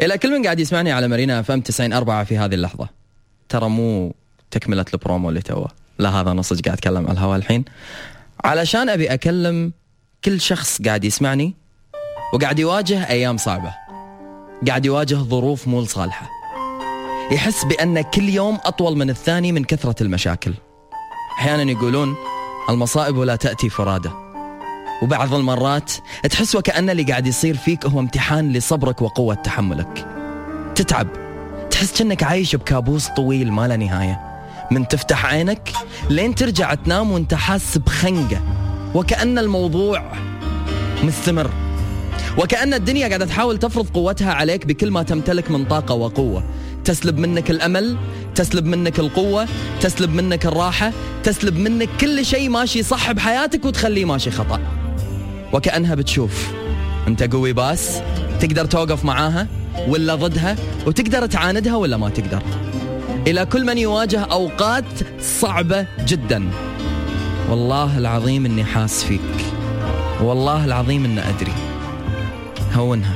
إلى كل من قاعد يسمعني على Marina FM 94 في هذه اللحظة. ترى مو تكملة البرومو اللي توه. لا هذا صدق قاعد أتكلم على الهواء الحين. علشان أبي أكلم كل شخص قاعد يسمعني وقاعد يواجه أيام صعبة. قاعد يواجه ظروف مو صالحة يحس بأن كل يوم أطول من الثاني من كثرة المشاكل. أحيانا يقولون المصائب لا تأتي فرادى وبعض المرات تحس وكأن اللي قاعد يصير فيك هو امتحان لصبرك وقوة تحملك. تتعب. تحس كأنك عايش بكابوس طويل ما لا نهاية. من تفتح عينك لين ترجع تنام وانت حاس بخنقة. وكأن الموضوع مستمر. وكأن الدنيا قاعدة تحاول تفرض قوتها عليك بكل ما تمتلك من طاقة وقوة. تسلب منك الأمل تسلب منك القوة تسلب منك الراحة تسلب منك كل شيء ماشي صح بحياتك وتخليه ماشي خطأ. وكأنها بتشوف. أنت قوي باس؟ تقدر توقف معاها ولا ضدها وتقدر تعاندها ولا ما تقدر؟ إلى كل من يواجه أوقات صعبة جدا. والله العظيم أني حاس فيك. والله العظيم أن أدري. هونها.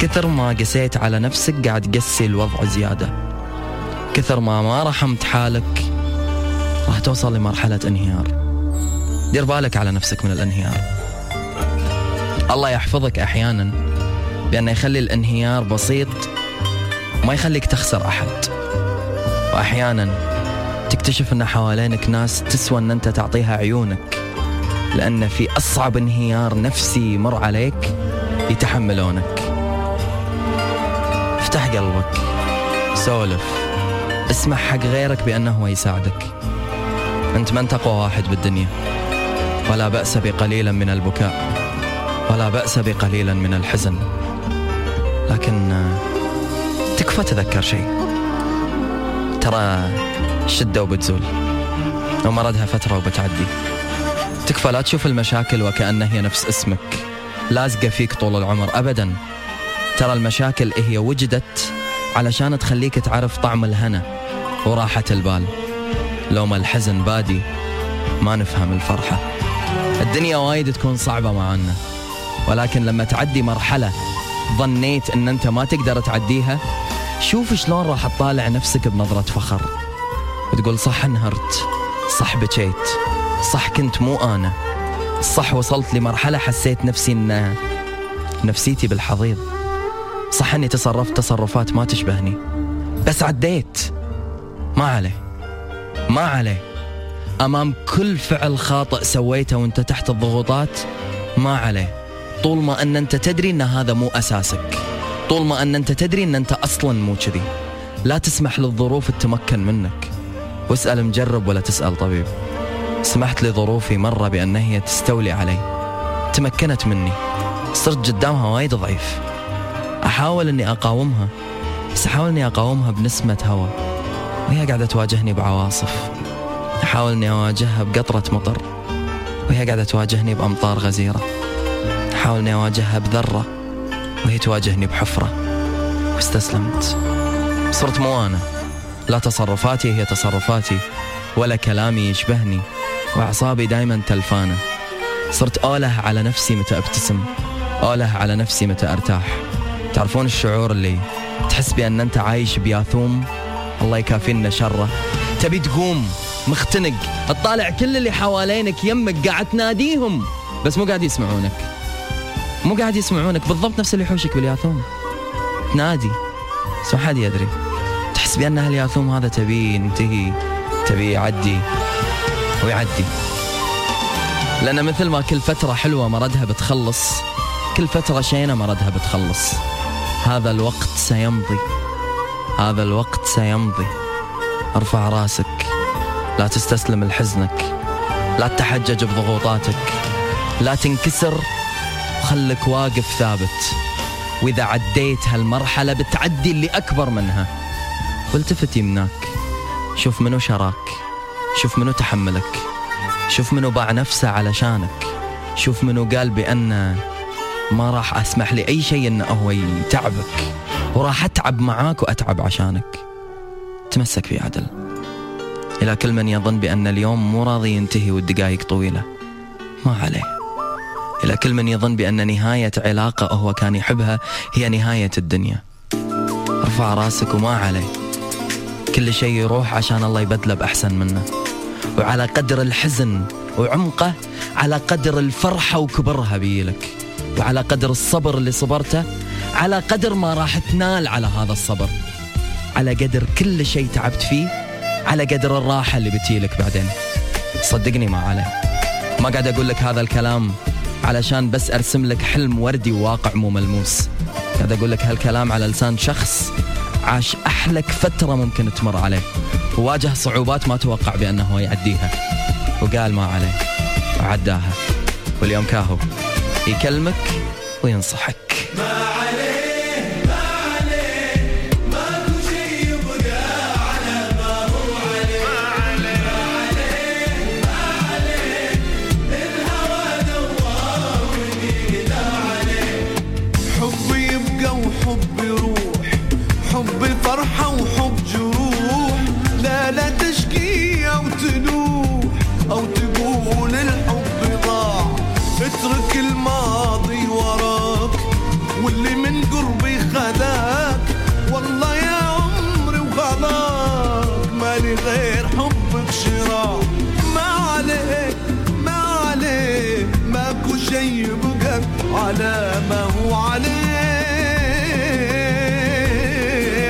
كثر ما قسيت على نفسك قاعد تقسي الوضع زيادة. كثر ما ما رحمت حالك راح توصل لمرحلة انهيار. دير بالك على نفسك من الانهيار. الله يحفظك أحيانا بأنه يخلي الانهيار بسيط وما يخليك تخسر أحد. وأحيانا تكتشف أن حوالينك ناس تسوى أن أنت تعطيها عيونك لأن في أصعب انهيار نفسي يمر عليك يتحملونك. افتح قلبك سولف اسمع حق غيرك بأنه هو يساعدك. أنت من تقوى واحد بالدنيا. ولا بأس بقليلا من البكاء. ولا بأس بقليلا من الحزن. لكن آه، تكفى تذكر شيء. ترى شدة وبتزول. ومردها فترة وبتعدي. تكفى لا تشوف المشاكل وكأنها هي نفس اسمك. لازقة فيك طول العمر. أبدا. ترى المشاكل هي وجدت علشان تخليك تعرف طعم الهنا وراحة البال. لو ما الحزن بادي ما نفهم الفرحة. الدنيا وايد تكون صعبة معانا. ولكن لما تعدي مرحلة ظنيت إن أنت ما تقدر تعديها شوف شلون راح تطالع نفسك بنظرة فخر. وتقول صح انهرت صح بكيت صح كنت مو أنا صح وصلت لمرحلة حسيت نفسي إن نفسيتي بالحضيض. صح إني تصرفت تصرفات ما تشبهني. بس عديت. ما عليه. ما عليه. أمام كل فعل خاطئ سويته وأنت تحت الضغوطات ما عليه. طول ما أن أنت تدري أن هذا مو أساسك. طول ما أن أنت تدري أن أنت أصلا مو كذي. لا تسمح للظروف تتمكن منك. واسأل مجرب ولا تسأل طبيب. سمحت لظروفي مرة بأن هي تستولي علي. تمكنت مني. صرت قدامها وايد ضعيف. أحاول أني أقاومها بس أحاول أني أقاومها بنسمة هواء وهي قاعدة تواجهني بعواصف. أحاول أني أواجهها بقطرة مطر وهي قاعدة تواجهني بأمطار غزيرة. أحاول أني أواجهها بذرة وهي تواجهني بحفرة. واستسلمت. صرت مو أنا لا تصرفاتي هي تصرفاتي ولا كلامي يشبهني وأعصابي دايما تلفانة. صرت أوله على نفسي متى أبتسم أوله على نفسي متى أرتاح. تعرفون الشعور اللي تحس بأن أنت عايش بياثوم؟ الله يكافينا شره. تبي تقوم. مختنق. تطالع كل اللي حوالينك يمك قاعد تناديهم. بس مو قاعد يسمعونك. مو قاعد يسمعونك. بالضبط نفس اللي يحوشك بالياثوم. تنادي. بس ما حد يدري. تحس بأن هالياثوم هذا تبي ينتهي تبي يعدي ويعدي. لأن مثل ما كل فترة حلوة مردها بتخلص كل فترة شينة مردها بتخلص. هذا الوقت سيمضي. هذا الوقت سيمضي. أرفع راسك. لا تستسلم لحزنك لا تتحجج بضغوطاتك لا تنكسر خلك واقف ثابت. وإذا عديت هالمرحلة بتعدي اللي أكبر منها. والتفت يمناك. شوف منو شراك شوف منو تحملك شوف منو باع نفسه علشانك شوف منو قال بأن ما راح أسمح لأي شيء أنه هو يتعبك وراح أتعب معاك وأتعب عشانك. تمسك في عدل. إلى كل من يظن بأن اليوم مو راضي ينتهي والدقايق طويلة. ما عليه. إلى كل من يظن بأن نهاية علاقة هو كان يحبها هي نهاية الدنيا. ارفع راسك وما عليه. كل شيء يروح عشان الله يبدله بأحسن منه. وعلى قدر الحزن وعمقه على قدر الفرحة وكبرها بيلك وعلى قدر الصبر اللي صبرته على قدر ما راح تنال على هذا الصبر. على قدر كل شيء تعبت فيه على قدر الراحة اللي بتيلك بعدين. صدقني ما عليه. ما قاعد أقول لك هذا الكلام علشان بس أرسم لك حلم وردي وواقع مو ملموس. قاعد أقول لك هالكلام على لسان شخص عاش أحلك فترة ممكن تمر عليه. وواجه صعوبات ما توقع بأنه يعديها. وقال ما عليه. وعداها واليوم كاهو. يكلمك وينصحك. ما عليه واللي من قربي خذاك. والله يا عمري وخلاك مالي غير حبك شراع ما عليك ما عليك. ماكو شي يبقى على ما هو عليه.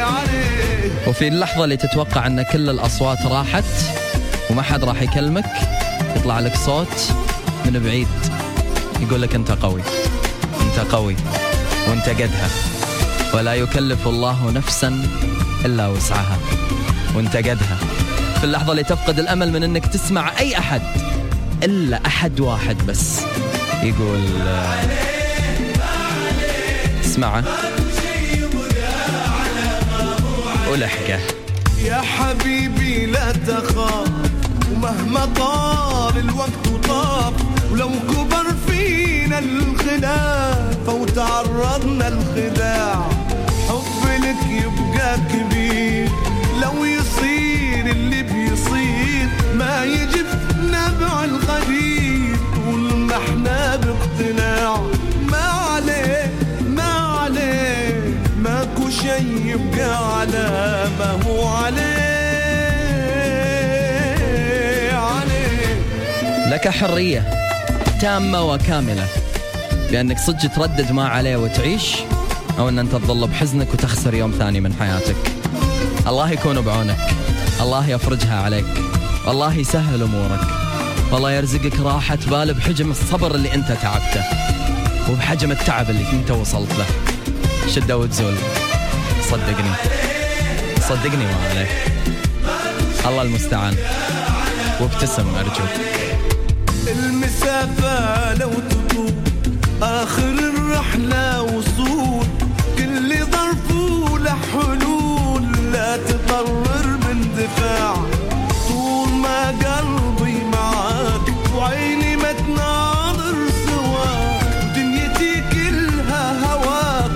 عليه. وفي اللحظة اللي تتوقع أن كل الأصوات راحت وما حد راح يكلمك يطلع لك صوت من بعيد. يقول لك أنت قوي أنت قوي. وأنت قدها ولا يكلف الله نفسا إلا وسعها. وأنت قدها في اللحظة اللي تفقد الأمل من أنك تسمع أي أحد إلا أحد واحد بس. يقول اسمعه ولحقه يا حبيبي لا تخاف ومهما طال الوقت وطاف ولو كبر فينا الخلاف. وتعرضنا الخداع. حب لك يبقى كبير. لو يصير اللي بيصير ما يجي نبع الخبير طول ما إحنا باقتناع. ما عليه ما عليه. ماكو شي يبقى على ما هو عليه. لك حرية تامة وكاملة. بأنك صدق تردد ما عليه وتعيش أو أن أنت تظل بحزنك وتخسر يوم ثاني من حياتك. الله يكون بعونك. الله يفرجها عليك. والله يسهل أمورك. والله يرزقك راحة بال بحجم الصبر اللي أنت تعبته وبحجم التعب اللي أنت وصلت له. شدة وتزول. صدقني. صدقني ما عليه الله المستعان. وابتسم أرجوك المسافة لو تطول آخر الرحلة وصول كل ظرف له حلول لا تقرر من دفاع. طول ما قلبي معاك وعيني ما تناظر سواك دنيتي كلها هواك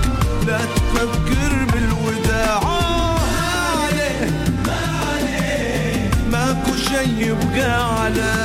لا تفكر بالوداع. ما عليه ما عليه ماكو شي يبقى على